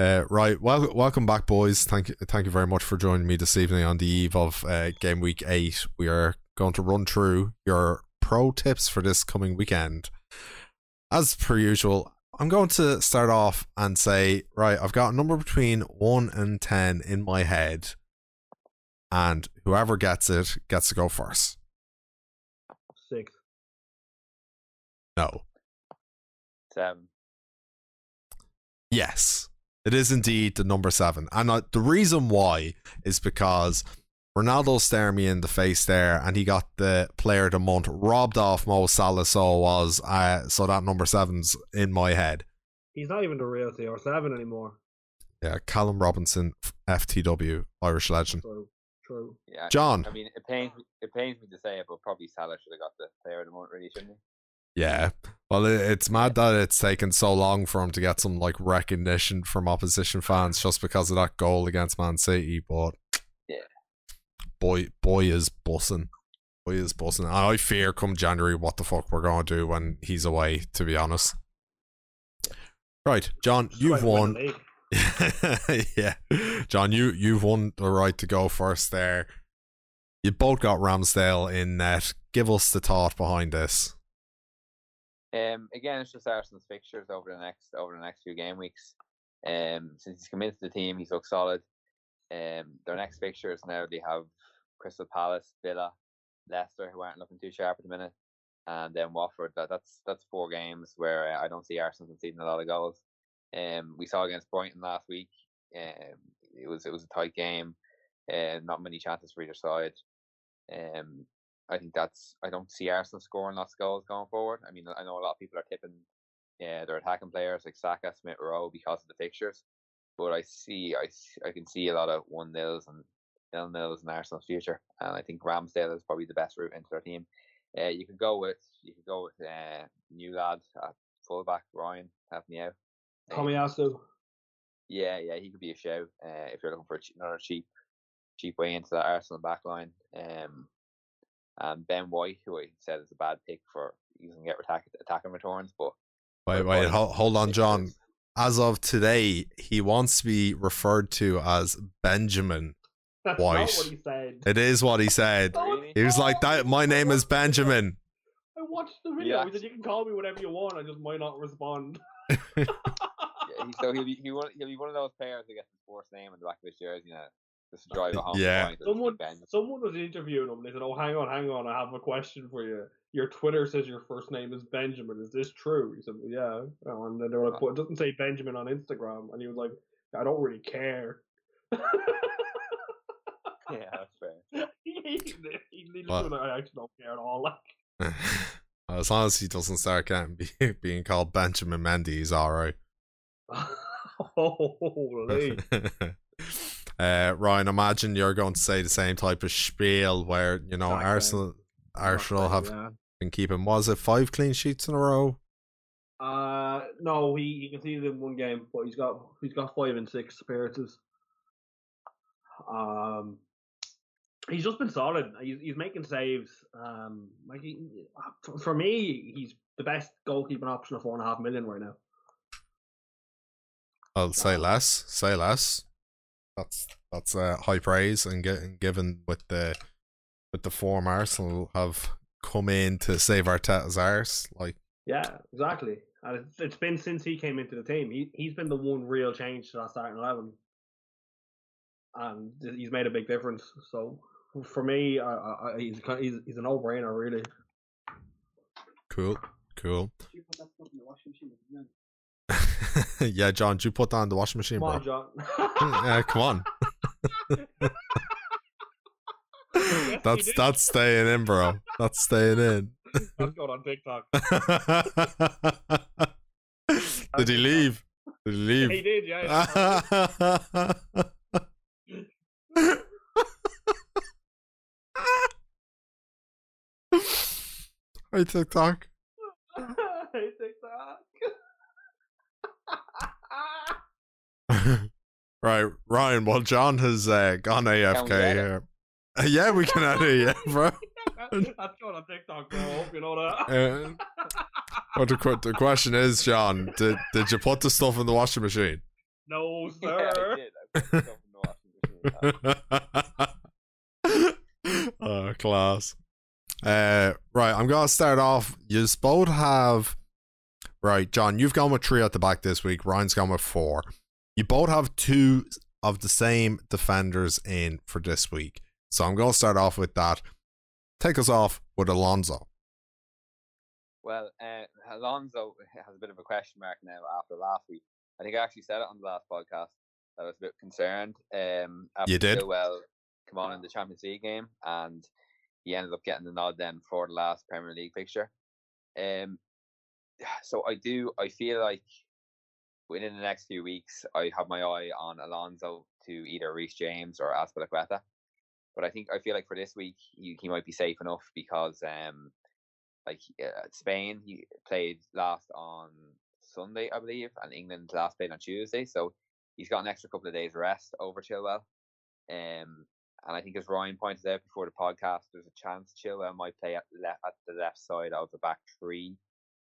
Uh, right, well, welcome back, boys. Thank you, thank you very much for joining me this evening on the eve of uh, game week eight. We are going to run through your pro tips for this coming weekend. As per usual, I'm going to start off and say, right, I've got a number between one and ten in my head, and whoever gets it gets to go first. Six. No. Seven. Yes, it is indeed the number seven. And uh, the reason why is because Ronaldo stared me in the face there and he got the player of the month robbed off Mo Salah. So was uh, so that number seven's in my head. He's not even the real CR7 anymore. Yeah, Callum Robinson, FTW, Irish legend. True. True. Yeah. John. I mean, it pains me, it pains me to say it, but probably Salah should have got the player of the month, really, shouldn't he? Yeah. Well, it's mad that it's taken so long for him to get some like recognition from opposition fans just because of that goal against Man City. But Yeah. boy, boy is bussing. Boy is bussing. I fear come January what the fuck we're going to do when he's away. To be honest. Right, John, you've try to win won. yeah, John, you you've won the right to go first. There, you both got Ramsdale in net. Give us the thought behind this. Um, again, it's just Arsenal's fixtures over the next over the next few game weeks. Um, since he's come into the team, he's looked solid. Um, their next fixtures now they have Crystal Palace, Villa, Leicester, who aren't looking too sharp at the minute, and then Watford. That, that's that's four games where uh, I don't see Arsenal conceding a lot of goals. Um, we saw against Brighton last week. Um, it was it was a tight game, and not many chances for either side. Um, I think that's I don't see Arsenal scoring lots of goals going forward. I mean, I know a lot of people are tipping yeah, their attacking players like Saka, Smith Rowe because of the fixtures, but I see I I can see a lot of one nils and nil nils in Arsenal's future, and I think Ramsdale is probably the best route into their team. Uh, you could go with you could go with uh, new lad at fullback Ryan, help me out. Tommy Um, Asu. yeah, yeah, he could be a show uh, if you're looking for a another cheap, cheap way into that Arsenal back line. Um, and Ben White, who I said is a bad pick for using get attack, attacking returns, but Wait, wait, White hold, hold on, John. As of today, he wants to be referred to as Benjamin. That's White. not what he said. It is what he said. No, Really? He was like, "That my name is Benjamin." I watched the video. Yeah. He said, "You can call me whatever you want. I just might not respond." yeah, so he'll be he will, be one of those players that gets his first name on the back of his jersey You just to drive it home. Yeah. Someone, someone was interviewing him. And they said, "Oh, hang on, hang on. I have a question for you. Your Twitter says your first name is Benjamin. Is this true?" He said, well, "Yeah." Oh, And then they were like, it doesn't say Benjamin on Instagram." And he was like, "I don't really care." Yeah, that's fair. he, he, he literally like, I actually don't care at all. Like, as long as he doesn't start getting be, being called Benjamin Mendy, he's all right. holy. Uh, Ryan, imagine you're going to say the same type of spiel where you know. Arsenal, Arsenal have Yeah. been keeping was it five clean sheets in a row? Uh, no, he he conceded in one game, but he's got he's got five and six appearances. Um, he's just been solid. He's he's making saves. Um, like he, for, for me, he's the best goalkeeping option of four and a half million right now. I'll say less. Say less. That's that's uh, high praise and get, given with the with the form Arsenal have come in to save Arteta's arse. Like Yeah, exactly. And it's, it's been since he came into the team. He he's been the one real change to that starting eleven, and he's made a big difference. So for me, I, I, he's he's he's a no brainer really. cool, cool. yeah, John, you put that on the washing machine, Come bro? on, John. yeah, come on. Yes, that's that's staying in, bro. That's staying in. That's going on TikTok. did he leave? Did he leave? He did, yeah. Hi TikTok. Hey, TikTok. Right, Ryan. Well, John has uh, gone AFK here. Uh, yeah, we can add it, yeah, bro. That's going on TikTok, bro. Hope you know that. Uh, but the, que- the question is, John, did did you put the stuff in the washing machine? No, Yeah, I sir. did. I put myself in the washing machine. oh, class. Uh, right, I'm gonna start off. You both have right, John. You've gone with three at the back this week. Ryan's gone with four. You both have two of the same defenders in for this week. So I'm gonna start off with that. Take us off with Alonso. Well, uh, Alonso has a bit of a question mark now after last week. I think I actually said it on the last podcast that I was a bit concerned. Um, You did? Well, come on in the Champions League game, and he ended up getting the nod then for the last Premier League fixture. Um, so I do. I feel like within the next few weeks, I have my eye on Alonso to either Reece James or Azpilicueta. But I think I feel like for this week, he, he might be safe enough because um, like uh, Spain, he played last on Sunday, I believe, and England last played on Tuesday. So he's got an extra couple of days rest over Chilwell. Um, and I think as Ryan pointed out before the podcast, there's a chance Chilwell might play at left at the left side of the back three.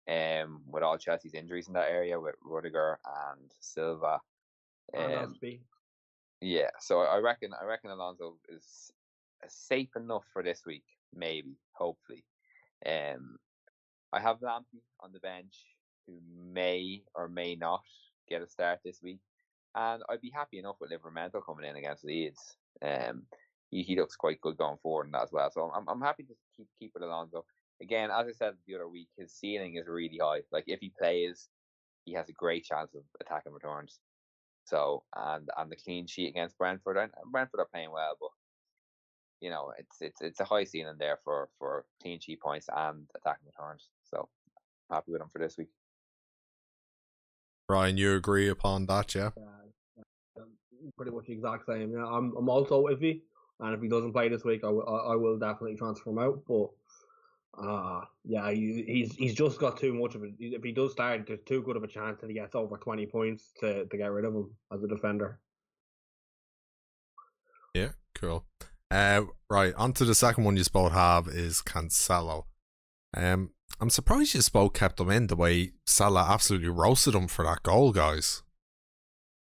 Um, with all Chelsea's injuries in that area with Rudiger and Silva. And Um, yeah, so I reckon I reckon Alonso is safe enough for this week, maybe, hopefully. Um, I have Lampy on the bench, who may or may not get a start this week, and I'd be happy enough with Livramento coming in against Leeds. Um, he, he looks quite good going forward in that as well, so I'm I'm happy to keep keep with Alonso. Again, as I said the other week, his ceiling is really high. Like if he plays, he has a great chance of attacking returns. So and and the clean sheet against Brentford, and Brentford are playing well, but you know it's it's it's a high ceiling there for for clean sheet points and attacking returns. So I'm happy with him for this week. Ryan, you agree upon that, yeah? Uh, pretty much the exact same. Yeah, I'm I'm also iffy, and if he doesn't play this week, I will I, I will definitely transfer him out. But uh yeah, he, he's he's just got too much of it. If he does start, there's too good of a chance that he gets over twenty points to to get rid of him as a defender. Yeah, cool. Uh, right, on to the second one you both have is Cancelo. Um, I'm surprised you both kept him in the way Salah absolutely roasted him for that goal, guys.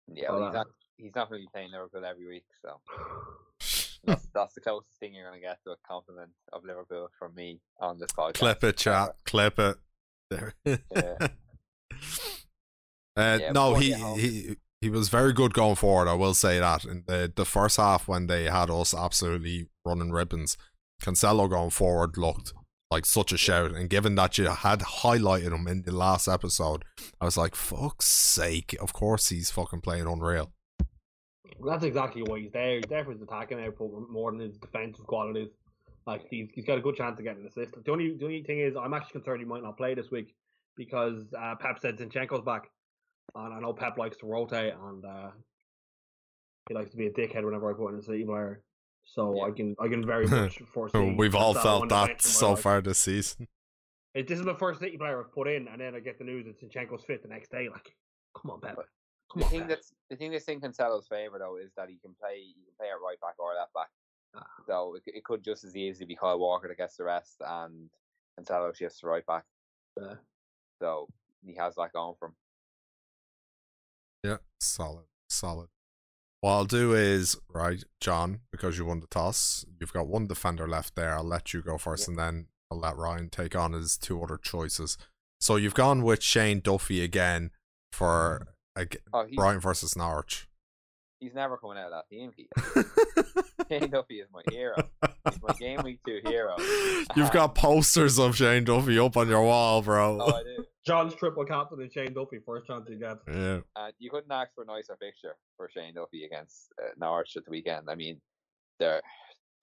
Yeah, Well, well, he's not he's not going to be playing Liverpool every week, so that's that's the closest thing you're going to get to a compliment of Liverpool from me on this podcast. Clip it, chat. Clip it. There. Yeah. Uh, Yeah, no, he, you get home. he he was very good going forward. I will say that in the the first half when they had us absolutely running ribbons, Cancelo going forward looked like such a shout. And given that you had highlighted him in the last episode, I was like, "Fuck's sake!" Of course he's fucking playing unreal. That's exactly why he's there. He's there for his attacking output more than his defensive qualities. Like he's, he's got a good chance of getting an assist. The only the only thing is, I'm actually concerned he might not play this week because uh, Pep said Zinchenko's back, and I know Pep likes to rotate and uh, he likes to be a dickhead whenever I put in a city player. So Yeah. I can I can very much foresee. We've all Cancelo felt that bench in my so life. far this season. It, this is the first City player I've put in, and then I get the news that Zinchenko's fit the next day. Like, come on, Pep. Come The on, thing Pep. that's the thing that's in Cancelo's favour though is that he can play he can play at right back or left back. Ah. So it, it could just as easily be Kyle Walker that gets the rest and Cancelo shifts to right back. Yeah. So he has that going for him. Yeah, solid, solid. What I'll do is, right, John, because you won the toss, you've got one defender left there. I'll let you go first and then I'll let Ryan take on his two other choices. So you've gone with Shane Duffy again for ag- Oh, he's, Brighton versus Norwich. he's never coming out of that team. Keith. Shane Duffy is my hero. He's my game week two hero. You've got posters of Shane Duffy up on your wall, bro. Oh, I do. John's triple captain and Shane Duffy first chance he gets. yeah. And you couldn't ask for a nicer picture for Shane Duffy against uh, Norwich at the weekend. I mean, they're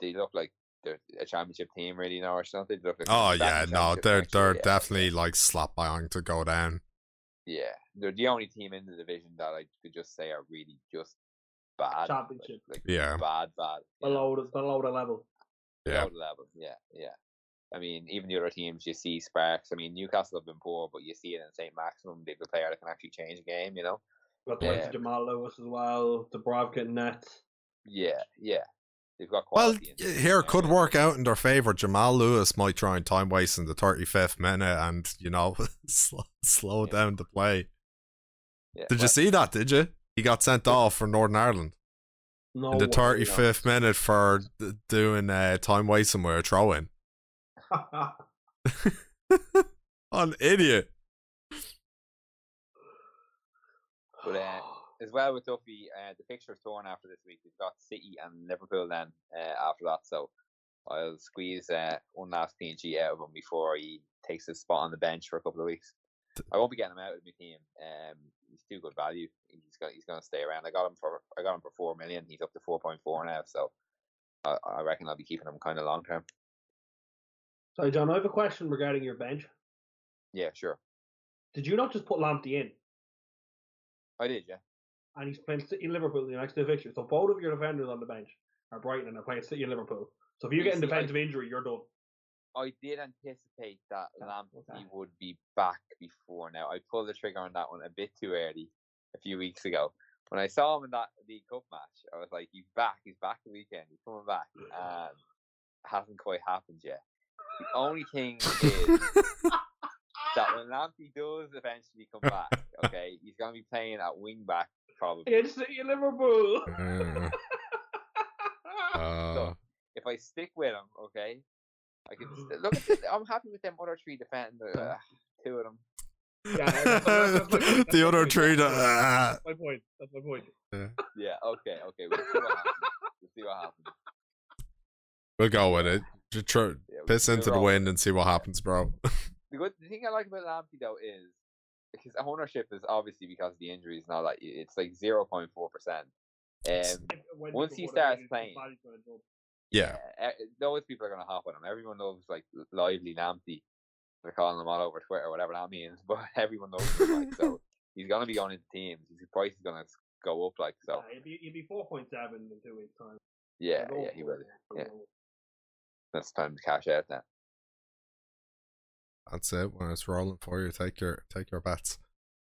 they look like they're a championship team, really. Norwich, don't they? They look like Oh yeah, no, they're they're yeah. definitely like slap buying to go down. Yeah, they're the only team in the division that I could just say are really just bad. Championship. Like, like Yeah. bad, bad. Below the, below the level. Yeah. below the level. Yeah, yeah. I mean, even the other teams, you see sparks. I mean, Newcastle have been poor, but you see it in Saint-Maximin. They've a player that can actually change a game, you know? Got the likes Yeah. of Jamal Lewis as well, Dubravka Nets. Yeah, yeah. They've got Well, quality. in the y- team, here could work out in their favor. Jamal Lewis might try and time waste in the 35th minute and, you know, slow, slow Yeah. down the play. Yeah, Did you see that? Did you? he got sent off for Northern Ireland No in the way, thirty fifth minute for doing uh, time wasting with a throw in. An idiot. But uh, as well with Duffy, uh, the fixture's torn after this week. We've got City and Liverpool then uh, after that. So I'll squeeze uh, one last PNG out of him before he takes his spot on the bench for a couple of weeks. I won't be getting him out of my team. Um, he's too good value. He's got he's going to stay around. I got him for I got him for four million. He's up to four point four now. So I, I reckon I'll be keeping him kind of long term. So, John. I have a question regarding your bench. Yeah, sure. Did you not just put Lamptey in? I did, yeah. And he's playing City and Liverpool in the next two fixtures. So both of your defenders on the bench are Brighton and are playing City and Liverpool. So if you get a see, I- defensive injury, you're done. I did anticipate that Lamptey okay. would be back before now. I pulled the trigger on that one a bit too early a few weeks ago. When I saw him in that League Cup match, I was like, he's back, he's back the weekend, he's coming back. And it um, hasn't quite happened yet. The only thing is that when Lamptey does eventually come back, okay, he's going to be playing at wing back probably. It's City and Liverpool. Uh, uh, If I stick with him, okay, I can st- look. At the, I'm happy with them other three defenders. Uh, two of them. Yeah, that's- that's- that's my point, that's the other point, three. that's my point. That's my point. Yeah. Okay. Okay. We'll see what happens. We'll see what happens. we'll go with it. Just try, Yeah, piss into the roll. wind and see what happens, bro. The good the thing I like about Lamptey though is his ownership is obviously because of the injuries and all that. It's like zero point four percent. Um, Once he starts playing- body's. Yeah. uh, those people are going to hop on him. Everyone loves like lively Lamptey. They're calling him all over Twitter, whatever that means. But everyone knows him. Like, so he's going to be on his teams. His price is going to go up. Like so. Yeah, he'll be he'll be four point seven in two weeks time. Yeah. Yeah. He for will. yeah. go up. That's time to cash out then. That's it. When it's rolling for you, take your take your bets.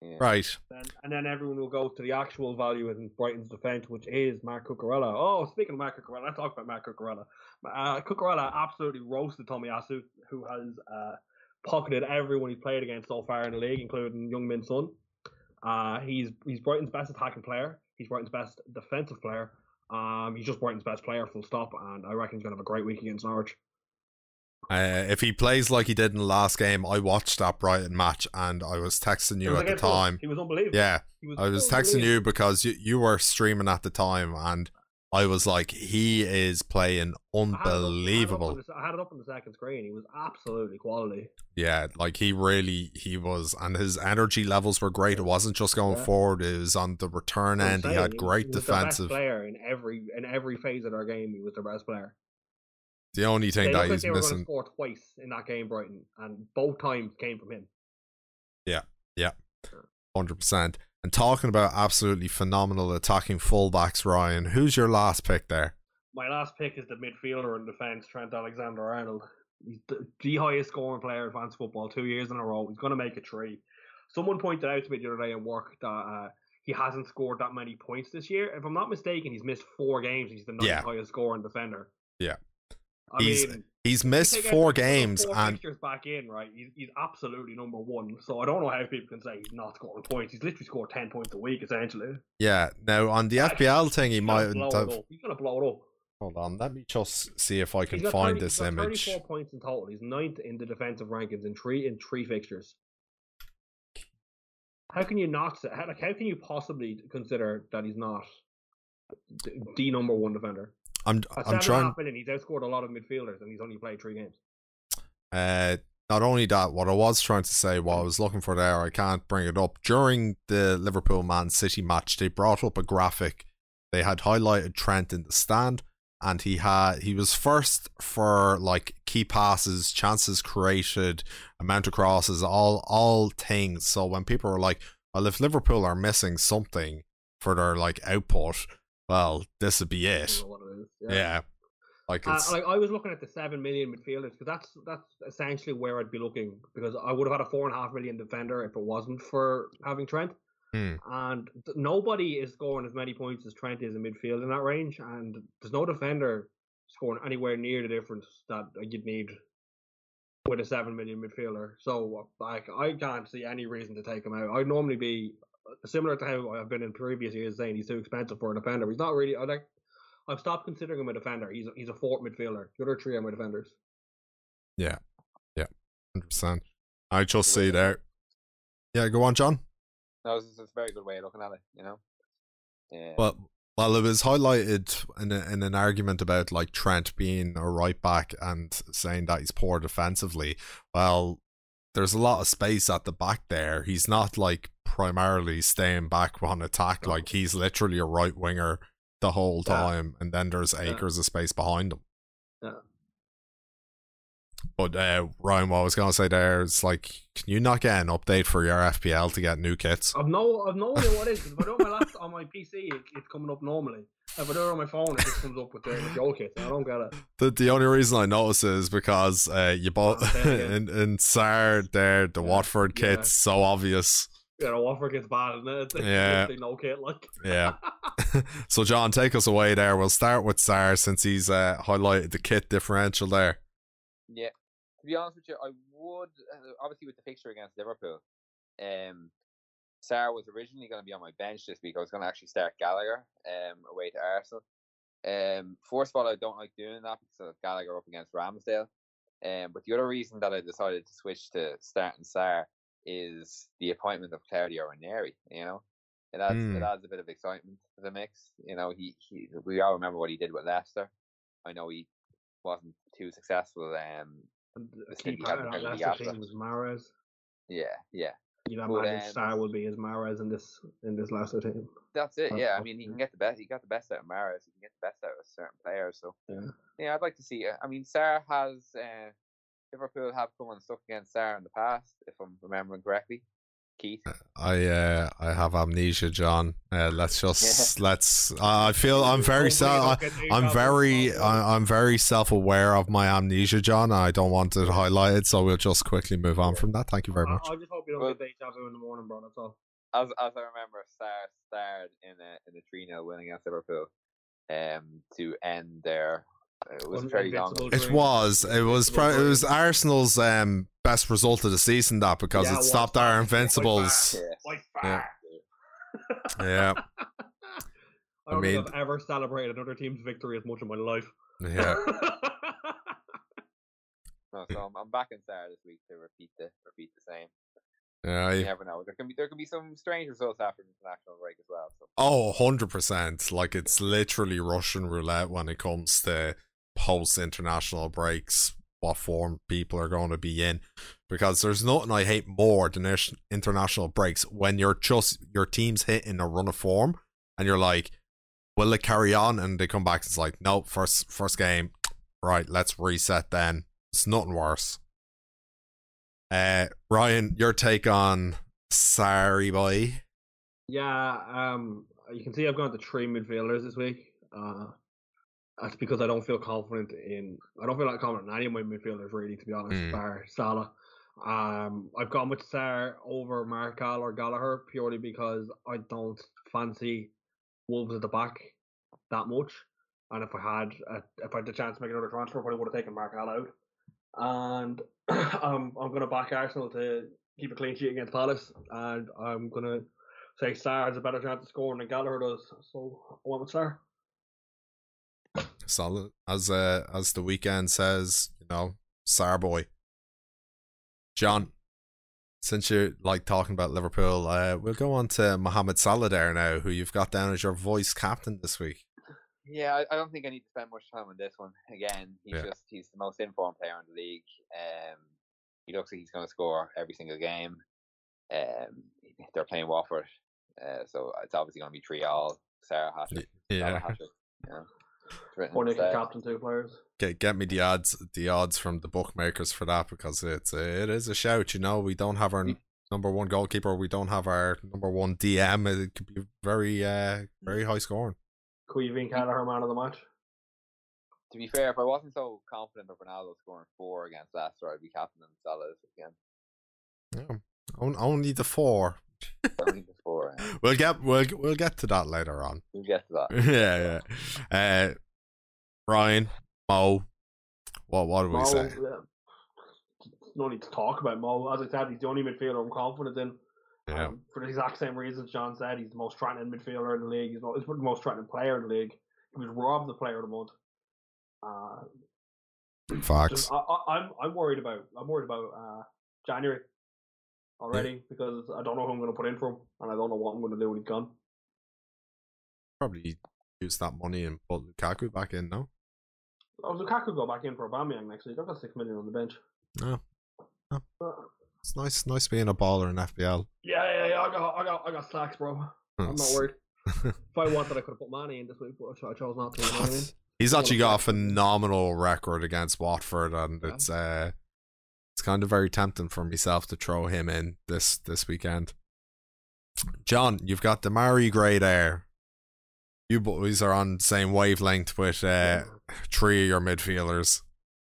Yeah. Right. Then, and then everyone will go to the actual value in Brighton's defence, which is Mark Cucurella. Oh, speaking of Mark Cucurella, let's talk about Mark Cucurella. Uh, Cucurella absolutely roasted Tomiyasu, who has uh, pocketed everyone he's played against so far in the league, including Heung-Min Son. Uh, he's he's Brighton's best attacking player. He's Brighton's best defensive player. Um, he's just Brighton's best player, full stop. And I reckon he's going to have a great week against Norwich. Uh, if he plays like he did in the last game, I watched that Brighton match and I was texting you was at the time. He was unbelievable. Yeah, was I was texting you because you, you were streaming at the time and I was like, he is playing up- I had it up on unbelievable. the- I had it up on the second screen. He was absolutely quality. Yeah, like he really he was, and his energy levels were great. It wasn't just going Yeah. forward; it was on the return end. He had great he was the best player in every in every phase of our game. He was the best player. The only thing that like he's they were going to missing, score twice in that game, Brighton, and both times came from him. Yeah, yeah, hundred percent. And talking about absolutely phenomenal attacking fullbacks, Ryan, who's your last pick there? My last pick is the midfielder in defence, Trent Alexander-Arnold. He's the, the highest scoring player in fantasy football two years in a row. He's going to make a three. Someone pointed out to me the other day at work that uh, he hasn't scored that many points this year. If I'm not mistaken, he's missed four games. He's the ninth Yeah. highest scoring defender. Yeah. I He's- mean, He's missed four every- you put games, four and fixtures back in, right? He's, he's absolutely number one. So I don't know how people can say he's not scoring points. He's literally scored ten points a week, essentially. yeah. Now on the FPL thing, he might have. He's gonna blow it up. Hold on, let me just see if I can find 30 this he's image. Thirty-four points in total. He's ninth in the defensive rankings in three in three fixtures. How can you not? say- How, like, how can you possibly consider that he's not the number one defender? I'm I'm trying. million, he's outscored a lot of midfielders, and he's only played three games. Uh, not only that, what I was trying to say, what I was looking for there, I can't bring it up. During the Liverpool Man City match, they brought up a graphic. They had highlighted Trent in the stand, and he had he was first for like key passes, chances created, amount of crosses, all all things. So when people were like, "Well, if Liverpool are missing something for their like output, well, this would be it." Don't know what it is. Yeah, like Uh, like I was looking at the seven million midfielders because that's that's essentially where I'd be looking because I would have had a four and a half million defender if it wasn't for having Trent. Hmm. And th- nobody is scoring as many points as Trent is in midfield in that range, and there's no defender scoring anywhere near the difference that you'd need with a seven million midfielder. So like I can't see any reason to take him out. I'd normally be similar to how I've been in previous years saying he's too expensive for a defender. He's not really. I like. I've stopped considering him a defender. He's a, he's a fourth midfielder. The other three are my defenders. Yeah, yeah, hundred percent. I just see there. Yeah, go on, John. No, it's, it's a very good way of looking at it. You know. Yeah. But well, it was highlighted in, a, in an argument about like Trent being a right back and saying that he's poor defensively. Well, there's a lot of space at the back there. He's not like primarily staying back on attack. No. Like he's literally a right winger the whole Yeah. time, and then there's Yeah. acres of space behind them. Yeah. But uh, Ryan, what I was gonna say there is like, can you not get an update for your FPL to get new kits? I've no, I've no idea what it is. If I do it on my laptop, on my PC, it, it's coming up normally. If I do it on my phone, it just comes up with the, with the old kit. I don't get it. The the only reason I notice is because uh, you bought it in in Sarr there the Yeah, Watford yeah. kit's so obvious. Yeah, the Watford gets bad, isn't it? It's Yeah. literally no kit, like. Yeah. so John, take us away there. We'll start with Sarr since he's uh, highlighted the kit differential there. Yeah, to be honest with you, I would uh, obviously with the fixture against Liverpool. Um, Sarr was originally going to be on my bench this week. I was going to actually start Gallagher um away to Arsenal. Um, first of all, I don't like doing that because of Gallagher up against Ramsdale. Um, but the other reason that I decided to switch to starting Sarr is the appointment of Claudio Ranieri. You know, it adds Mm. it adds a bit of excitement to the mix. You know, he, he we all remember what he did with Leicester. I know he wasn't too successful. Um, This key thing part we of haven't that heard of Leicester team was Mahrez. yeah, yeah. You'd But, imagine um, Star would be his Mahrez in this in this Leicester team. That's it. Yeah, I mean, he can get the best. He got the best out of Mahrez. He can get the best out of certain players. So Yeah. yeah, I'd like to see. it. I mean, Sarah has uh, Liverpool have come and stuck against Sarr in the past, if I'm remembering correctly. Keith. I uh, I have amnesia, John. Uh, let's just let's. Uh, I feel I'm very Hopefully self. you don't get I'm very. I- I'm very self aware of my amnesia, John. I don't want it highlighted, so we'll just quickly move on from that. Thank you very much. I just hope you don't Well- get deja vu in the morning, bro. That's all. As as I remember, Sarr starred in a in a three 0 win against Liverpool, um, to end their. It was Un- very long. It was. It was. Pro- it was Arsenal's um best result of the season. That because Yeah, it it stopped our invincibles. Yeah. Like Yeah. far. Yeah, I don't mean- think I've ever celebrated another team's victory as much in my life. yeah. No, so I'm, I'm back in Sarr this week to repeat the repeat the same. Yeah, You I- never know. There can be there can be some strange results after the international break as well. So Oh, 100%. Like it's literally Russian roulette when it comes to post international breaks, what form people are going to be in. Because there's nothing I hate more than international breaks when you're just, your team's hitting a run of form and you're like, will it carry on? And they come back, it's like, nope, first, first game. Right, let's reset then. It's nothing worse. Uh, Ryan, your take on Sorry Boy. Yeah, um, you can see I've gone to three midfielders this week. Uh, that's because I don't feel confident in. I don't feel like confident in any of my midfielders really, to be honest. Mm. Bar Salah. Um, I've gone with Sarr over Markal or Gallagher purely because I don't fancy Wolves at the back that much. And if I had a, if I had the chance to make another transfer, I probably would have taken Markal out. And um, I'm going to back Arsenal to keep a clean sheet against Palace, and I'm going to say Sarr has a better chance of scoring than Gallagher does. So I went with Sarr. Solid as uh as the weekend says you know sar boy john since you're like talking about liverpool uh we'll go on to mohamed salah there now who you've got down as your voice captain this week yeah, I, I don't think I need to spend much time on this one. Again, he's Yeah. just he's the most informed player in the league. Um, he looks like he's going to score every single game. Um, they're playing Watford, uh, so it's obviously going to be three all. Sarah hat trick. yeah hat-trick, you know. It's Or they can captain two players. get get me the odds the odds from the bookmakers for that because it's it is a shout you know we don't have our Mm. number one goalkeeper we don't have our number one dm it could be very uh very high scoring Could Queevy and Gallagher man of the match. To be fair, if I wasn't so confident of Ronaldo scoring four against Leicester, I'd be captaining Salah this weekend. yeah. On- only the four Only the four. yeah. we'll get we'll we'll get to that later on We'll get to that. yeah, yeah. Uh, Ryan, Mo, what what do we Mo, say? yeah. No need to talk about Mo. As I said, he's the only midfielder I'm confident in. Yeah. Um, for the exact same reasons John said, he's the most threatening midfielder in the league. He's the he's the most threatening player in the league. He was robbed the player of the month. Uh, Facts. just, I, I, I'm I'm worried about I'm worried about uh, January already because I don't know who I'm going to put in for him and I don't know what I'm going to do when he's gone. Probably use that money and put Lukaku back in, no? Oh, Lukaku go back in for Aubameyang next week. I've got six million on the bench. No. No. Uh, It's nice nice being a baller in FPL. yeah, yeah, yeah. I got, I got, I got slacks, bro. I'm not worried. if I wanted, I could have put money in this week, but I chose not to. You know I mean? He's actually got a phenomenal record against Watford, and Yeah. it's uh, it's kind of very tempting for myself to throw him in this this weekend. John, you've got Demarai Gray there. You boys are on the same wavelength with uh, three of your midfielders.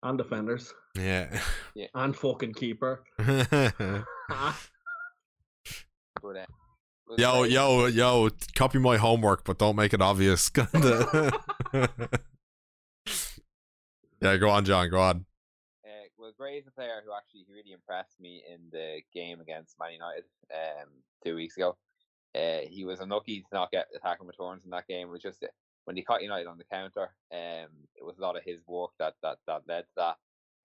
and defenders Yeah. yeah. and fucking keeper. But, was yo, yo, yo! Copy my homework, but don't make it obvious. yeah, go on, John. Go on. Uh, well, a player who actually really impressed me in the game against Man United um, two weeks ago. Uh, he was unlucky to not get attacking returns in that game. It was just when he caught United on the counter, um, it was a lot of his work that that, that led to that.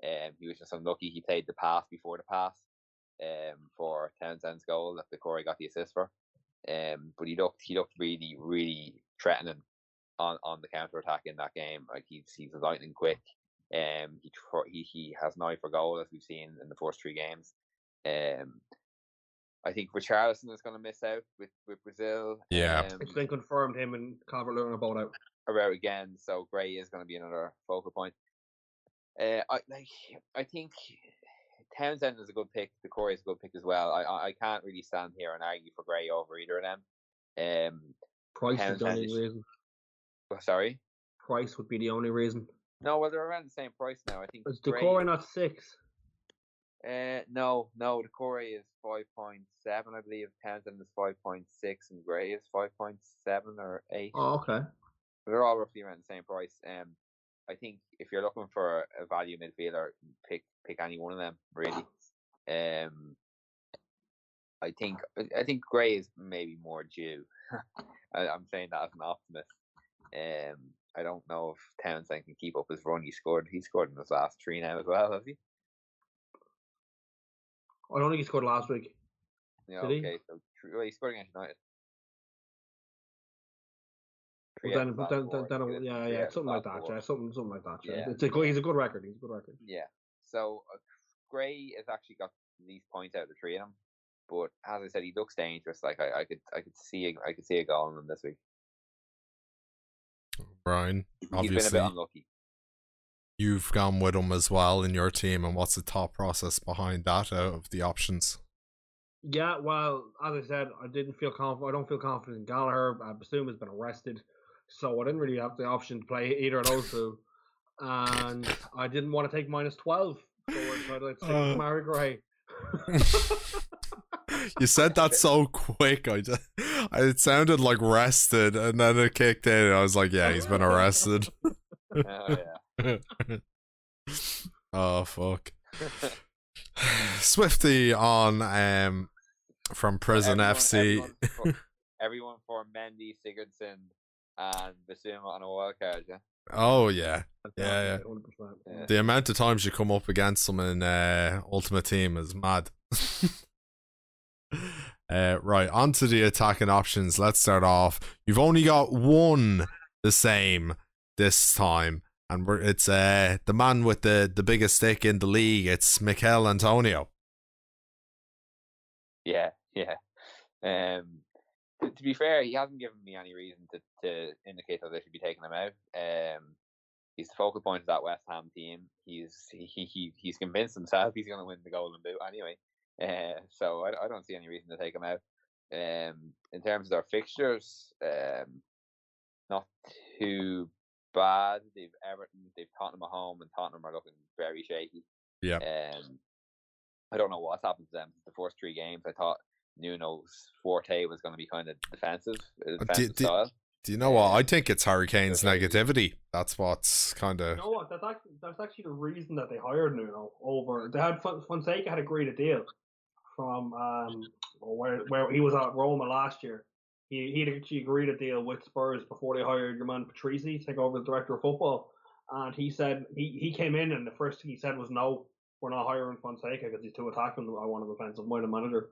Um, he was just unlucky. He played the pass before the pass um, for Townsend's goal that Doucouré got the assist for. Um, but he looked he looked really really threatening on, on the counter attack in that game. Like he's he's lightning quick. Um, he tr- he he has an eye for goal as we've seen in the first three games. Um, I think Richarlison is going to miss out with, with Brazil. Yeah. um, It's been confirmed him and Calvert Lewin are both out. are out again, so Gray is going to be another focal point. Uh, I like. I think Townsend is a good pick. Doucouré is a good pick as well. I I, I can't really stand here and argue for Gray over either of them. Um, Price is the only is- reason. oh, sorry. Price would be the only reason. No, well they're around the same price now. I think. Is Doucouré not six? Uh, no, no. Doucouré is five point seven, I believe. Townsend is five point six, and Gray is five point seven or eight. Oh, okay. They're all roughly around the same price. Um, I think if you're looking for a value midfielder, pick pick any one of them really. Um, I think I think Gray is maybe more due. I, I'm saying that as an optimist. Um, I don't know if Townsend can keep up his run. He scored. He scored in his last three now as well, has he? I don't think he scored last week. Yeah. Did he? okay. So well, he scored against United. Out then, then, then, then he yeah, yeah, out of his something like that. Yeah, something, something like that. Yeah. Yeah. It's a good. He's a good record. He's a good record. Yeah. So uh, Gray has actually got these points out of the three of them. But as I said, he looks dangerous. Like I, I could I could see a, I could see a goal in him this week. Brian, He's been a obviously, bit unlucky. you've gone with him as well in your team, and what's the thought process behind that out of the options? Yeah, well, as I said, I didn't feel confident. I don't feel confident in Gallagher. I presume has been arrested, so I didn't really have the option to play either of those two. And I didn't want to take minus twelve, so I decided I'd stick Uh. Mary Gray. you said that so quick. I just, it sounded like rested, and then it kicked in. And I was like, "Yeah, he's been arrested." oh yeah. oh fuck. Swifty on um from Prison Everyone- FC. Everyone for, everyone for Mendy, Sigurdsson, and Bissouma on a wild card. Yeah. Oh yeah, Yeah, yeah. Yeah. the amount of times you come up against them in uh, Ultimate Team is mad. uh, right, on to the attacking options. Let's start off. You've only got one the same this time, and we're, it's uh, the man with the, the biggest stick in the league. It's Michail Antonio. Yeah, yeah. Um, to, to be fair, he hasn't given me any reason to, to indicate that they should be taking him out. Um, he's the focal point of that West Ham team. He's he he he's convinced himself he's going to win the Golden Boot anyway. Uh, so I, I don't see any reason to take him out. Um, in terms of their fixtures, um, not too bad. They've Everton, they've Tottenham at home, and Tottenham are looking very shaky. Yeah. Um, I don't know what's happened to them the first three games. I thought Nuno's forte was going to be kind of defensive, uh, do- defensive do- style. Do you know what? I think it's Harry Kane's negativity. That's what's kind of. You of. know what? That's actually that's actually the reason that they hired Nuno over. They had Fonseca had agreed a deal from um, where where he was at Roma last year. He he actually agreed a deal with Spurs before they hired your man Patrici to take over as director of football. And he said he, he came in and the first thing he said was no, we're not hiring Fonseca because he's too attacking. I want an offensive minded manager.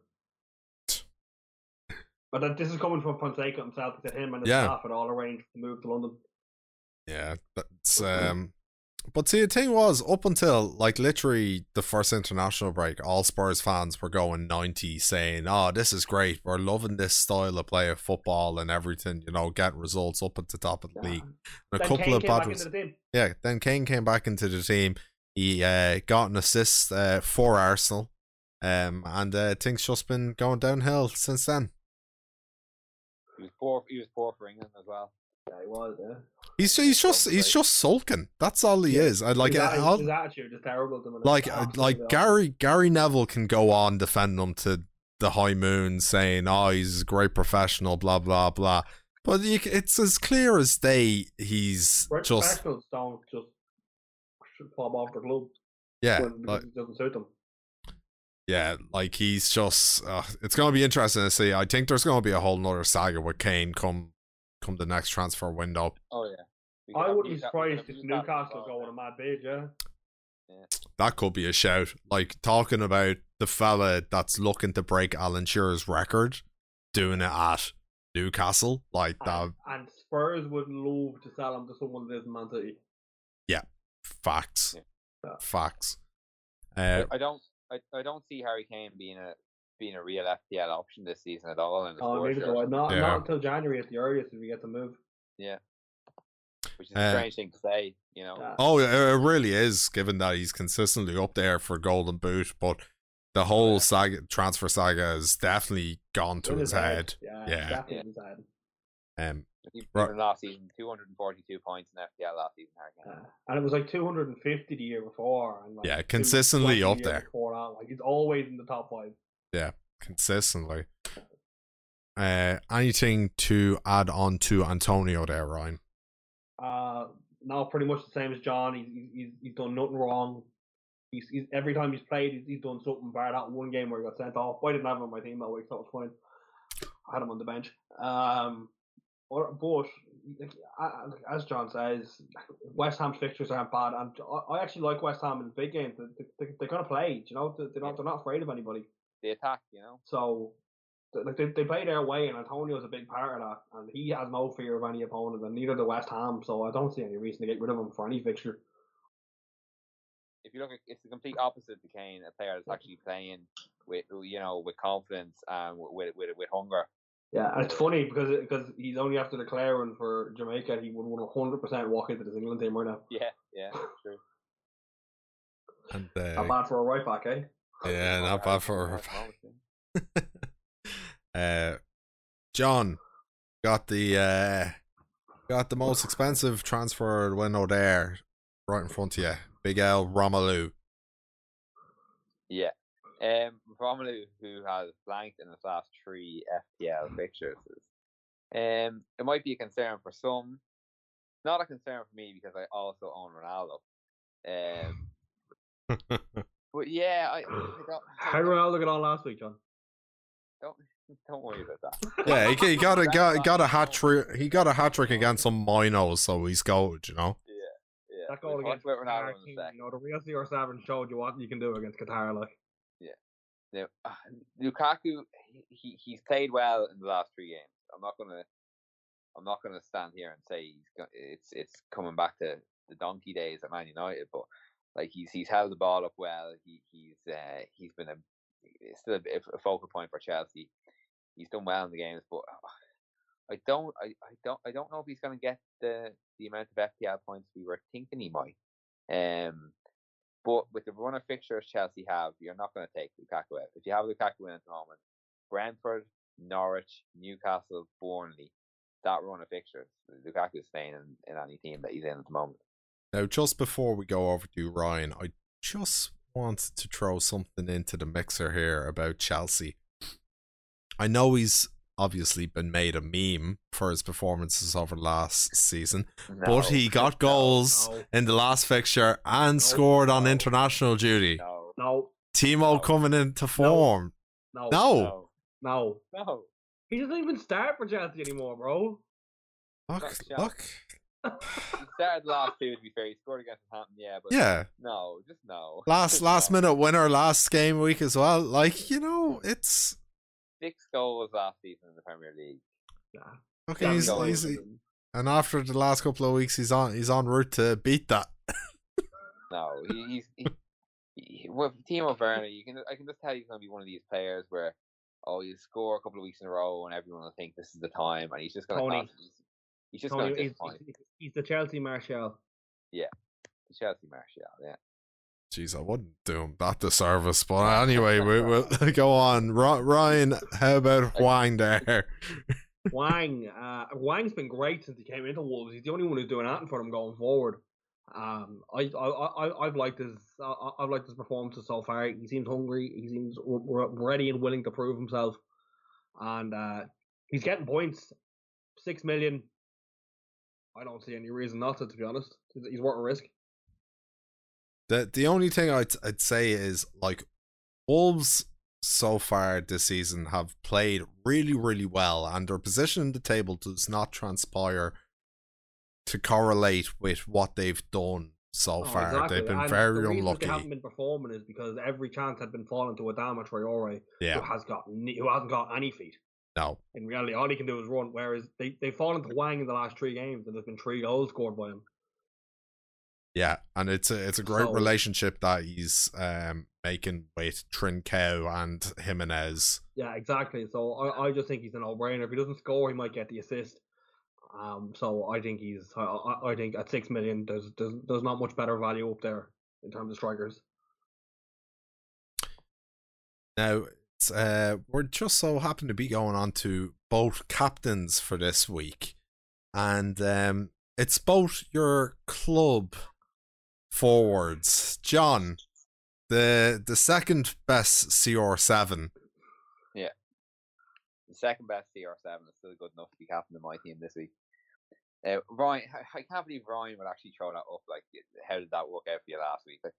But that, this is coming from Fonseca himself. Said him and his Yeah. staff had all arranged to move to London. Yeah, that's um. But see, the thing was, up until like literally the first international break, all Spurs fans were going ninety, saying, "Oh, this is great. We're loving this style of play of football and everything. You know, getting results up at the top of the Yeah. league." And a Then couple Kane of came bad back res- into the team. Yeah, then Kane came back into the team. He uh, got an assist uh, for Arsenal, um, and uh, things just been going downhill since then. He was poor. He was poor for England as well. Yeah, he was. Yeah. He's he's just he's just sulking. That's all he Yeah. is. I like his, uh, I'll- his attitude is terrible. To him, like uh, like awful. Gary Gary Neville can go on defending him to the high moon, saying, "Oh, he's a great professional," blah blah blah. But you, it's as clear as day. He's Right, just professionals don't just fob off the club yeah, when like, it doesn't suit them. yeah, like he's just. Uh, it's going to be interesting to see. I think there's going to be a whole nother saga with Kane come come the next transfer window. Oh yeah. We I wouldn't be surprised if Newcastle go on a mad bid. Yeah. That could be a shout. Like talking about the fella that's looking to break Alan Shearer's record, doing it at Newcastle, like that. And, and Spurs would love to sell him to someone that isn't Man City. Facts. Yeah. Facts. I- Uh, I don't. I, I don't see Harry Kane being a being a real FPL option this season at all. In the Oh, Spurs neither shirt, do I. Not, Yeah. not until January at the earliest if we get the move. Yeah. Which is a Uh, strange thing to say. You know. Yeah. oh, it it really is, given that he's consistently up there for Golden Boot, but the whole Yeah. saga, transfer saga has definitely gone to In his head. Yeah. Yeah. Definitely in his head. Um, Right. last season, 242 points in FPL last season. Yeah. And it was like 250 the year before. And like Yeah, consistently up year there. Before that. Like he's always in the top five. Consistently. Uh, anything to add on to Antonio there, Ryan? Uh, now pretty much the same as John. He's he's, he's, done nothing wrong. He's, he's every time he's played, he's, he's done something. Bar that one game where he got sent off. I didn't have him on my team that week, so it was fine. I had him on the bench. Um, or- but as John says, West Ham's fixtures aren't bad, and I- actually like West Ham in big games. They, they, they're gonna play. You know, they're not they're not afraid of anybody. The attack, you know. So, like they, they play their way, and Antonio's a big part of that, and he has no fear of any opponent, and neither do West Ham. So I don't see any reason to get rid of him for any fixture. If you look at, it's the complete opposite to Kane, a player that's actually playing with, you know, with confidence and with with with hunger. Yeah, and it's funny because it, because he's only after declaring for Jamaica, he would one hundred percent walk into this England team right now. Yeah, yeah, true. And Not uh, bad for a right back, eh? Yeah, not bad for At the moment, yeah. uh, John got the uh, got the most expensive transfer window there, right in front of you. Big L Romelu. Yeah. Um, Romelu, who has blanked in his last three FPL fixtures, um, it might be a concern for some. Not a concern for me because I also own Ronaldo. Um, but yeah, I, I don't, I How did don't, Ronaldo get on last week, John? don't, don't worry about that. yeah, he, he got a got, got a hat trick. He got a hat trick against some minos, so he's gold. You know. Yeah, yeah. That We'll goal against about Qatar, Ronaldo in a King, sec. you know, the real CR7 showed you what you can do against Qatar. Like, Now, uh, Lukaku, he he's played well in the last three games. I'm not gonna, I'm not gonna stand here and say he's go- it's it's coming back to the donkey days at Man United, but like he's he's held the ball up well. He he's uh, he's been a still a, a focal point for Chelsea. He's done well in the games, but uh, I don't I, I don't I don't know if he's gonna get the the amount of FPL points we were thinking he might. Um, but with the run of fixtures Chelsea have, you're not going to take Lukaku out. If you have Lukaku in at the moment, Brentford, Norwich, Newcastle, Burnley, that run of fixtures, Lukaku is staying in, in any team that he's in at the moment. Now, just before we go over to Ryan, I just wanted to throw something into the mixer here about Chelsea. I know he's obviously been made a meme for his performances over last season, but he got goals no, in the last fixture and scored on international duty. No, no, Timo No. coming into form. No. No. No, No. no. He doesn't even start for Chelsea anymore, bro. Look, look. He started last two to be fair. He scored against Hampton, yeah, but Yeah. no, just no. Last Just last no. minute winner last game week as well. Like, you know, it's Six goals last season in the Premier League. Yeah. okay, Seven he's, goals. he's and after the last couple of weeks he's on he's on route to beat that. No, he, he's he, he, with Timo Werner. You can I can just tell he's going to be one of these players where oh you score a couple of weeks in a row and everyone will think this is the time and he's just going Tony. to he's just Tony, going to he's, he's, he's the Chelsea Martial. Chelsea Martial, yeah. Jeez, I wouldn't do him that disservice. But anyway, we, we'll go on. Ryan, how about Hwang there? Hwang, uh, Hwang's been great since he came into Wolves. He's the only one who's doing anything for them going forward. Um, I, I, I, I've liked his, I, I've liked his performances so far. He seems hungry. He seems r- r- ready and willing to prove himself, and uh, he's getting points. Six million. I don't see any reason not to. To be honest, he's, worth a risk. The the only thing I'd I'd say is like Wolves so far this season have played really really well, and their position in the table does not transpire to correlate with what they've done so Oh, far. exactly. They've been And very the reason unlucky. They haven't been performing is because every chance had been falling to Adama Traore, Yeah, who has got who hasn't got any feet. No, In reality, all he can do is run. Whereas they they've fallen to Hwang in the last three games, and there's been three goals scored by him. yeah, and it's a it's a great So- relationship that he's um making with Trincao and Jimenez. Yeah, exactly. So I, I just think he's a no-brainer. If he doesn't score, he might get the assist. Um, so I think he's. I, I I think at six million, there's there's there's not much better value up there in terms of strikers. Now, uh, we're just so happen to be going on to both captains for this week, and um, it's both your club forwards, John, the the second best CR7. Yeah, The second best CR7 is still good enough to be captain of my team this week. Uh, Ryan, I can't believe Ryan would actually throw that up. Like, how did that work out for you last week? Like,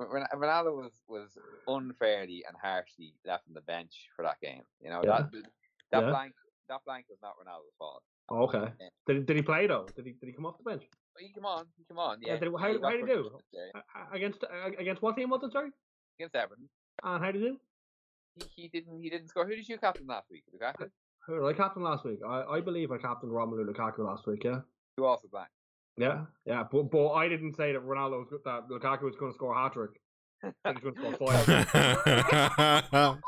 Ronaldo was was unfairly and harshly left on the bench for that game. You know Yeah. that that Yeah. blank that blank was not Ronaldo's fault. Okay. Yeah. Did did he play though? Did he did he come off the bench he come on, he come on. Yeah, Yeah, did- how- how did he do? Against uh, against what team was it? Sorry. against Everton? And how did he do? He, he didn't he didn't score. Who did you captain last week? Lukaku. Who did I captain last week? I, I believe I captained Romelu Lukaku last week. Yeah. Who also blank? Yeah, yeah, but but I didn't say that Ronaldo was, that Lukaku was going to score a hat trick. He's going to score five.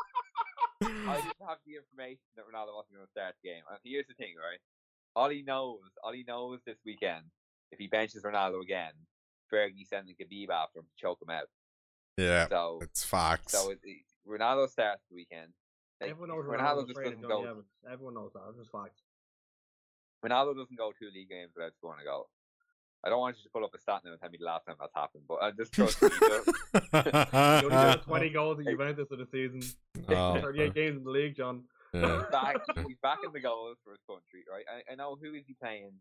I didn't have the information that Ronaldo wasn't going to start the game. And here's the thing, right? All he knows, all he knows this weekend, if he benches Ronaldo again, Fergie sending Khabib after him to choke him out. yeah, So, it's facts. so it, it, Ronaldo starts the weekend. Like, Everyone knows Ronaldo Ronaldo's just doesn't go. Evans. Everyone knows that. It's just facts. Ronaldo doesn't go two league games without scoring a goal. I don't want you to pull up a stat now and tell me the last time that's happened, but I just trust me. he does. He only scored 20 goals at Juventus in the season. Oh, 38 games in the league, John. yeah. back, he's back in the goals for his country, right? I, I know who is he playing.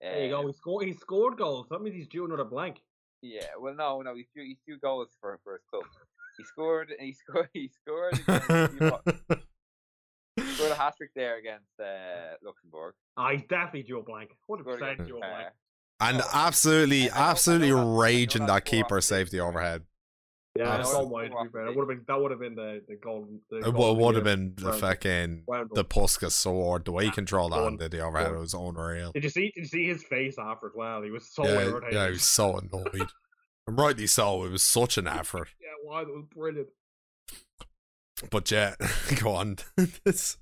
There you go. Um, He scored. He scored goals. That means he's due another blank. Yeah, well, no, no, he's two, he's two goals for for his club. He scored, he scored, he scored, he scored a hat trick there against uh, Luxembourg. I he's definitely due a blank. 100 Scored percent against due a blank. And absolutely, I know- I know absolutely that- I know raging that keeper off the saved the overhead. Yeah, I Absolutely. don't mind. To be fair, that would have been that would have been the the golden. The It golden would, have been the fucking the. Puskas award. The way he controlled that did the overhead on. was unreal. Did you see? Did you see his face after as well? He was so yeah, irritated. yeah, he was so annoyed. And rightly so. It was such an effort. Yeah, wow, that was brilliant. But yeah, go on. It's-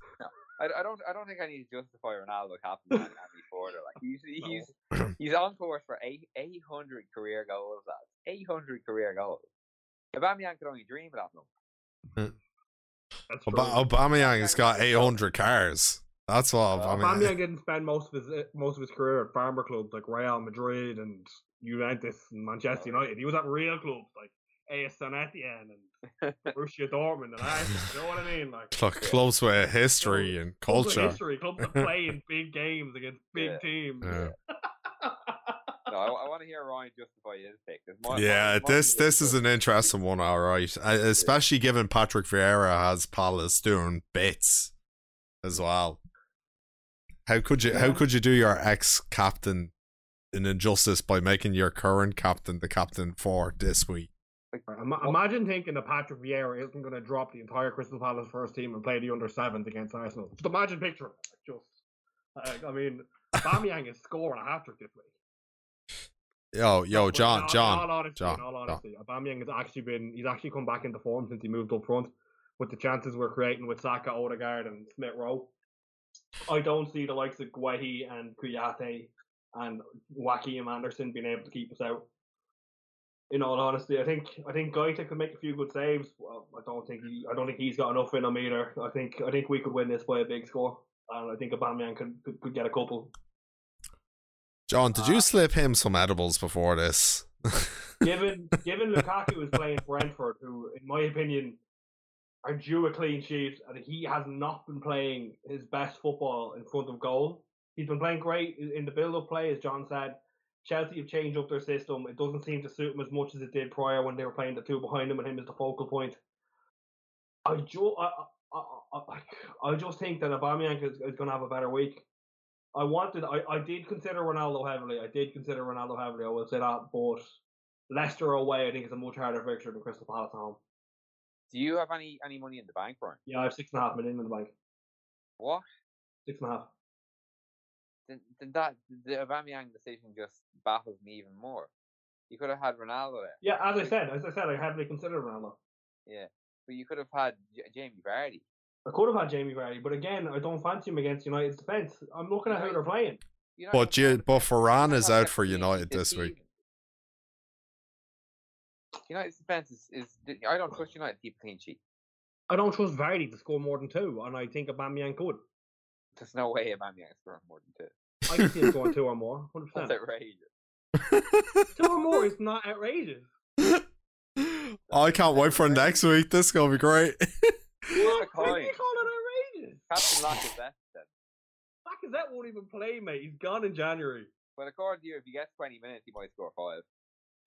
I, I don't I don't think I need to justify Ronaldo captain any further. Like he's he's he's on course for eight eight hundred career goals. Lads. Eight hundred career goals. Aubameyang could only dream of that number. That's true. Ob- Aubameyang has got 800 cars. That's what Well, Aubameyang. Aubameyang didn't spend most of his uh, most of his career at farmer clubs like Real Madrid and Juventus and Manchester United. He was at real clubs like AS Saint-Etienne and Borussia Dortmund and I. You know what I mean? Like Cl- close with history and clubs with culture. history, clubs that play in big games against big Yeah. teams. Yeah. know. I, I want to hear Ryan justify his pick. There's more- Yeah, more- more this than this is an interesting one, all right. Uh, Especially given Patrick Vieira has Palace doing bits as well. How could you how could you do your ex captain an injustice by making your current captain the captain for this week? Im- Imagine thinking that Patrick Vieira isn't going to drop the entire Crystal Palace first team and play the under sevens against Arsenal. Just imagine picture. Just, like, I mean, Bamiyang is scoring a hat trick this week. Yo, yo, John, all- John, all honesty, John, in all John. honesty, Aubameyang has actually been he's actually come back into form since he moved up front with the chances we're creating with Saka, Odegaard, and Smith Rowe. I don't see the likes of Guehi and Kouyate and Joachim Andersen being able to keep us out. In all honesty, I think I think Guaita could make a few good saves. Well, I don't think he I don't think he's got enough in him either. I think I think we could win this by a big score, and I think Aubameyang could could, could get a couple. John, did Uh, you slip him some edibles before this? given given Lukaku is playing for Brentford, who, in my opinion, are due a clean sheet, and he has not been playing his best football in front of goal. He's been playing great in in the build-up play, as John said. Chelsea have changed up their system. It doesn't seem to suit him as much as it did prior when they were playing the two behind him and him as the focal point. I ju- I, I, I, I, I just think that Aubameyang is, is going to have a better week. I wanted, I, I did consider Ronaldo heavily. I did consider Ronaldo heavily. I will say that, but Leicester away, I think, is a much harder fixture than Crystal Palace at home. Do you have any any money in the bank, Brian? Yeah, I have six and a half million in the bank. What? Six and a half. Then, then that the Aubameyang decision just baffles me even more. You could have had Ronaldo there, Yeah, as I said, as I said, I heavily considered Ronaldo. Yeah, but you could have had Jamie Vardy. I could have had Jamie Vardy, but again, I don't fancy him against United's defence. I'm looking at how they're playing. You know, But you you, but Varane is out for United United this week. United's defense is, is I don't trust United to keep a clean sheet. I don't trust Vardy to score more than two, and I think Aubameyang could. There's no way Aubameyang scoring more than two. I can see him scoring two or more, hundred That's outrageous. Two or more is not outrageous. I can't wait for next week. This is gonna be great. What? Why do you call it outrageous? Captain Lacazette then. Lacazette won't even play, mate. He's gone in January. Well, according to you, if he gets 20 minutes, he might score five.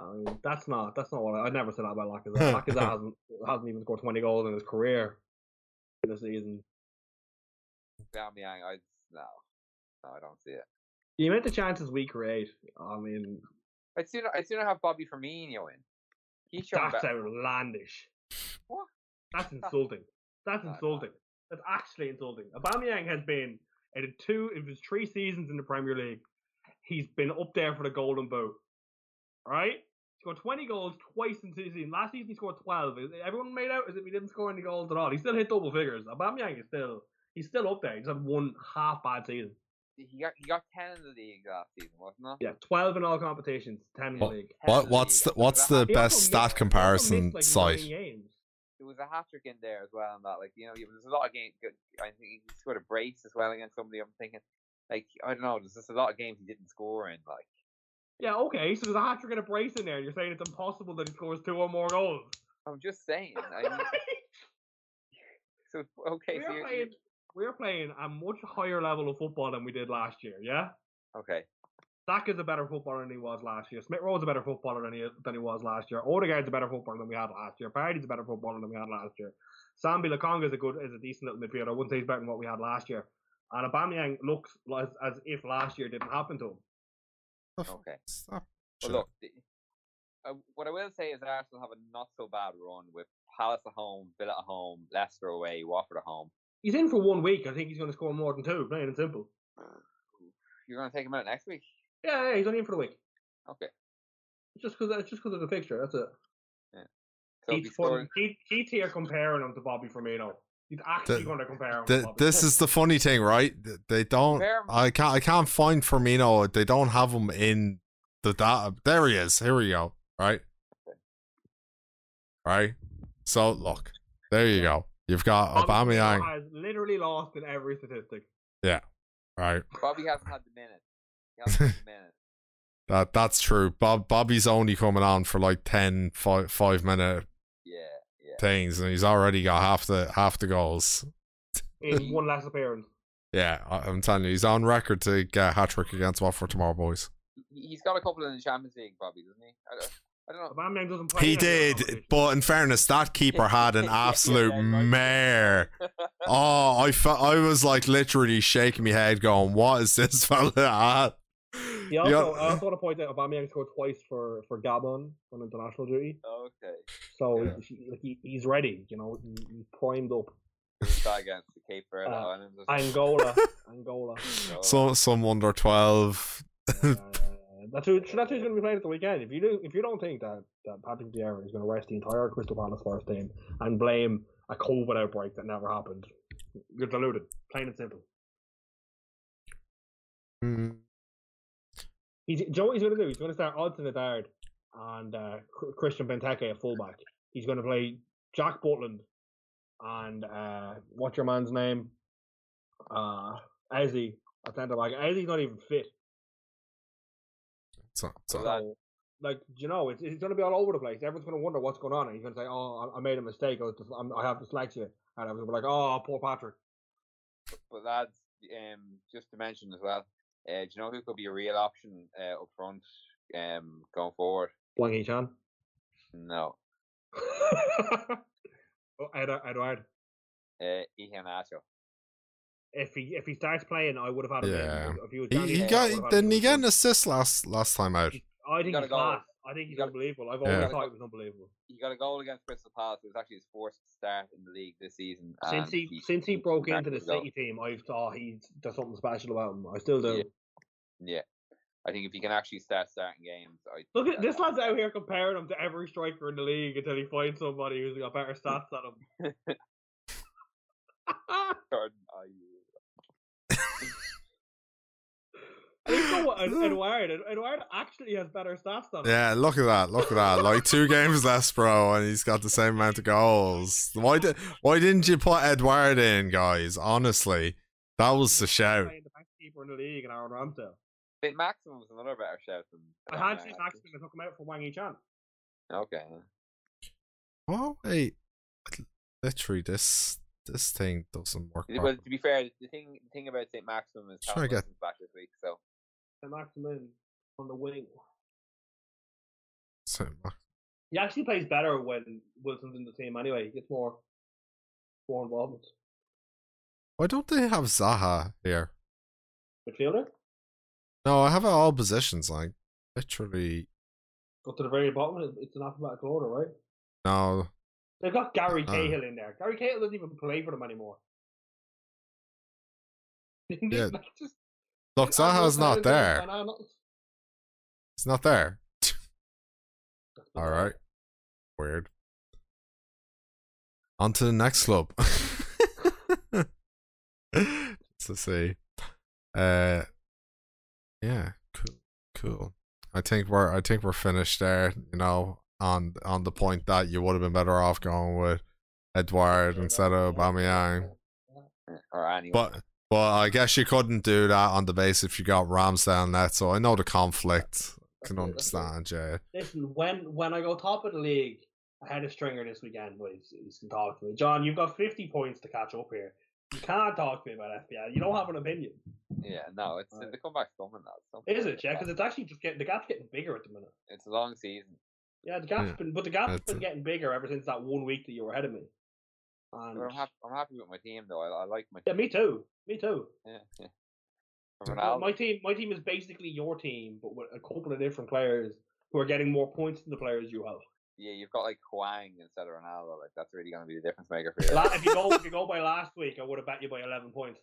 I mean, that's not that's not what I, I never said that about Lacazette. Lacazette hasn't hasn't even scored twenty goals in his career in the season. Aubameyang, I no, no, I don't see it. The amount of chances we create, I mean, I'd sooner, I'd sooner have Bobby Firmino in. He's that's better. outlandish. What? That's insulting. That's No, no. insulting. That's actually insulting. Aubameyang has been in two, in his three seasons in the Premier League. He's been up there for the Golden Boot. Right? he scored twenty goals twice in two seasons. Last season he scored twelve. Everyone made out as if he didn't score any goals at all? He still hit double figures. Aubameyang is still he's still up there. He's had one half bad season. He got he got 10 in the league last season, wasn't it? Yeah, twelve in all competitions, ten in the What- league. 10 in What the what's league. the what's the best stat he also comparison missed, like, nine site? games. There was a hat trick in there as well, and that like you know there's a lot of games. I think he scored a brace as well against somebody. I'm thinking, like I don't know, there's just a lot of games he didn't score in. Like Yeah, okay. So there's a hat trick and a brace in there, you're saying it's impossible that he scores two or more goals. I'm just saying. I mean, so okay, so we're you're, playing, you're we're playing a much higher level of football than we did last year. Yeah, okay. Saka's a better footballer than he was last year. Smith Rowe's a better footballer than he than he was last year. Odegaard's a better footballer than we had last year. Partey's a better footballer than we had last year. Sambi Lokonga is a good, is a decent little midfielder. I wouldn't say he's better than what we had last year. And Aubameyang looks as, as if last year didn't happen to him. Okay. Stop. Well, look, the, uh, what I will say is that Arsenal have a not so bad run with Palace at home, Villa at home, Leicester away, Watford at home. He's in for one week. I think he's going to score more than two. Plain and simple. Uh, You're going to take him out next week? Yeah, yeah, he's only in for the week. Okay. It's just because it's just because of the fixture. That's it. So if he Keith, scores, Keith, Keith here comparing him to Bobby Firmino. He's actually The- going to compare him. The, to Bobby this is the funny thing, right? They don't. I can't. I can't find Firmino. They don't have him in the data. There he is. Here we go. Right. Right. So look, there you go. You've got Bobby Firmino Aubameyang. has literally lost in every statistic. Yeah, right. Bobby hasn't had the minute. He hasn't had the minute. That that's true. Bob Bobby's only coming on for like 10, 5, five minute Yeah, yeah. things, and he's already got half the half the goals. in one last appearance. Yeah, I- I'm telling you, he's on record to get a hat trick against Watford tomorrow, boys. He he- he's got a couple in the Champions League, Bobby, doesn't he? I don't, know. Aubameyang doesn't play. He did, but in fairness, that keeper had an Yeah, yeah, absolute yeah, right. mare. Oh, I fe- I was like literally shaking my head, going, "What is this fella at?" He also, Yeah. I also want to point out Aubameyang scored twice for, for Gabon on international duty, okay. so Yeah. he, he, he's ready. You know, he, he's primed up. Who's that against the keeper Uh, Islands. or something? Angola, Angola. So some under twelve. Uh, that's who. That's who's going to be playing at the weekend. If you do, if you don't think that that Patrick Vieira is going to rest the entire Crystal Palace first team and blame a COVID outbreak that never happened, you're deluded. Plain and simple. Mm, He's, you know what he's going to do? He's going to start Odsonne Edouard and uh, Christian Benteke at fullback. He's going to play Jack Butland and uh, what's your man's name? Uh, Ezzy at centre back. Ezzy's not even fit. So, so- So like, you know, it's, it's going to be all over the place. Everyone's going to wonder what's going on. And he's going to say, "Oh, I, I made a mistake. I, was dys- I'm, I have dyslexia," and everyone's going to be like, "Oh, poor Patrick." But lads, um, just to mention as well, uh, do you know who could be a real option uh, up front um, going forward? Wang Chan. No, oh, Ed, Edouard. uh, Iheanacho. If he if he starts playing, I would have had him. Yeah. If he was he, he Ings, got would've didn't he in. get an assist last last time out? I think got he's class. I think he's got- unbelievable. I've Yeah. thought he was unbelievable. He got a goal against Crystal Palace. It was actually his fourth start in the league this season. Since and he, since he broke into the backed goal. City team, I've thought he's there's something special about him. I still do. Yeah. Yeah, I think if he can actually start starting games, I Look at this lad's out here comparing him to every striker in the league until he finds somebody who's got better stats than him. Jordan and he's so Ed- Edouard. Edouard actually has better stats than him. Yeah, look at that, look at that. Like two games less, bro, and he's got the same amount of goals. Why did why didn't you put Edward in, guys? Honestly, that was the shout. Playing the best keeper in the league and Aaron Ramsdale. St. Maximin was another better shout than. I had Aubameyang, St. actually. Maximin and took him out for Wang Chan. Okay. Oh wait, literally this this thing doesn't work. Well, to be fair, the thing the thing about St. Maximin is Try Callum to get- Wilson's back this week, so St. Maximin on the wing. properly. He actually plays better when Wilson's in the team anyway. He gets more more involvement. Why don't they have Zaha here? Midfielder? No, I have it all positions. Like literally, Go to the very bottom. It's an alphabetical order, right? no. They've got Gary Uh. Cahill in there. Gary Cahill doesn't even play for them anymore. Yeah. Just- Look, Zaha's not there. He's not there. All right. Weird. On to the next club. Let's see. Uh, yeah, cool, cool. I think we're I think we're finished there. You know, on on the point that you would have been better off going with Edward instead of Aubameyang. or anyone. But but I guess you couldn't do that on the base if you got Ramsdale net. So I know the conflict. Can That's it, that's it. understand, yeah. Listen, when when I go top of the league, I had a stringer this weekend. Boys, you can talk to me. John, you've got fifty points to catch up here. You can't talk to me about FPL. You don't have an opinion. yeah, no, it's Right. the comeback's coming now. Is it? Yeah, because it's actually just getting the gap's getting bigger at the minute. it's a long season. Yeah, the gap's Yeah. been, but the gap's That's been it. getting bigger ever since that one week that you were ahead of me. And But I'm happy. I'm happy with my team though. I, I like my yeah, team. me too. Me too. Yeah, yeah. Ronaldo, My team, my team is basically your team, but with a couple of different players who are getting more points than the players you have. yeah, you've got like Hwang instead of Ronaldo. Like that's really going to be the difference maker for you. If you go, if you go by last week, I would have bet you by eleven points.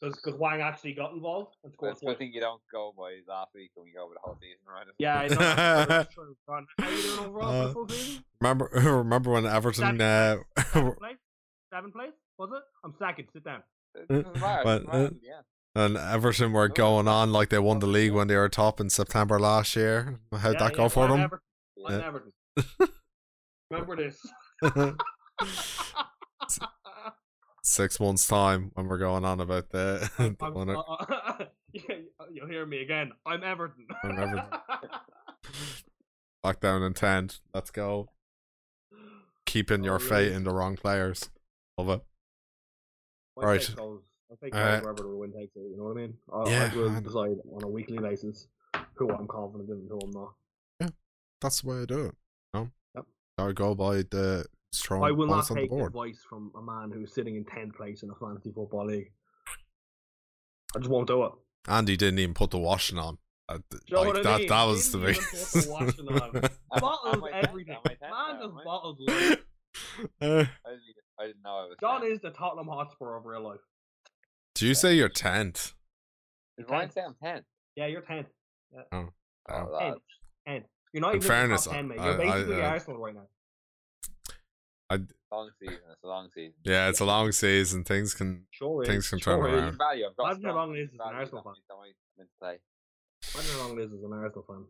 Because Hwang actually got involved and scored It's a good thing you don't go by last week when we go with the whole season, right? Yeah, I know. That's true. Ron, How you doing overall for Uh, the season? Remember remember when Everton uh, Seventh place? Seventh place? Was it? I'm second. Sit down. It doesn't matter. Well, It doesn't matter uh, in and Everton were going on like they won the league when they were top in September last year. How'd Yeah, that yeah, go for them? Everton. Yeah. Everton. Remember this. Six months time when we're going on about the, the I'm- one at- uh, yeah, you'll hear me again. I'm Everton. I'm Everton. lockdown intent. Let's go. Keeping Oh, your really? fate in the wrong players. Love it. My Right. I think Uh, wherever the win takes it. You know what I mean? I, yeah, I will I- decide on a weekly basis who I'm confident in and who I'm not. Yeah, That's the way I do it. No, Yep. I go by the strong I will not points on the take advice from a man who's sitting in tenth place in a fantasy football league. I just won't do it. Andy didn't even put the washing on. Uh, th- Do you know like what I that, mean? that was the big. even put the washing on. Am- bottles I everything. Am I tenth Man just bottles life. Uh, I didn't, even- I didn't know I was. John tenth. is the Tottenham Hotspur of real life. do you say you're tenth? Did Ryan say I'm tenth? Yeah, you're tenth. Oh, Oh, Tenth. Tenth. You're not In even fairness, in the top ten, mate. You're I- basically I- Arsenal right now. Long season. It's a long season. Yeah, it's a long season. Things can. Sure is. Things can sure turn is. around. Value. I've got Imagine how long it is as an Arsenal fan. might- that might come into play. Imagine how long it is as an Arsenal fan.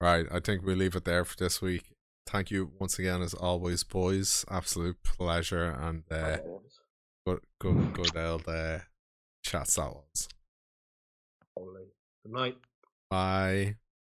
Right, I think we'll leave it there for this week. Thank you once again, as always, boys. Absolute pleasure and uh, good, good, good old uh, chats that was. Holy. Good night. Bye.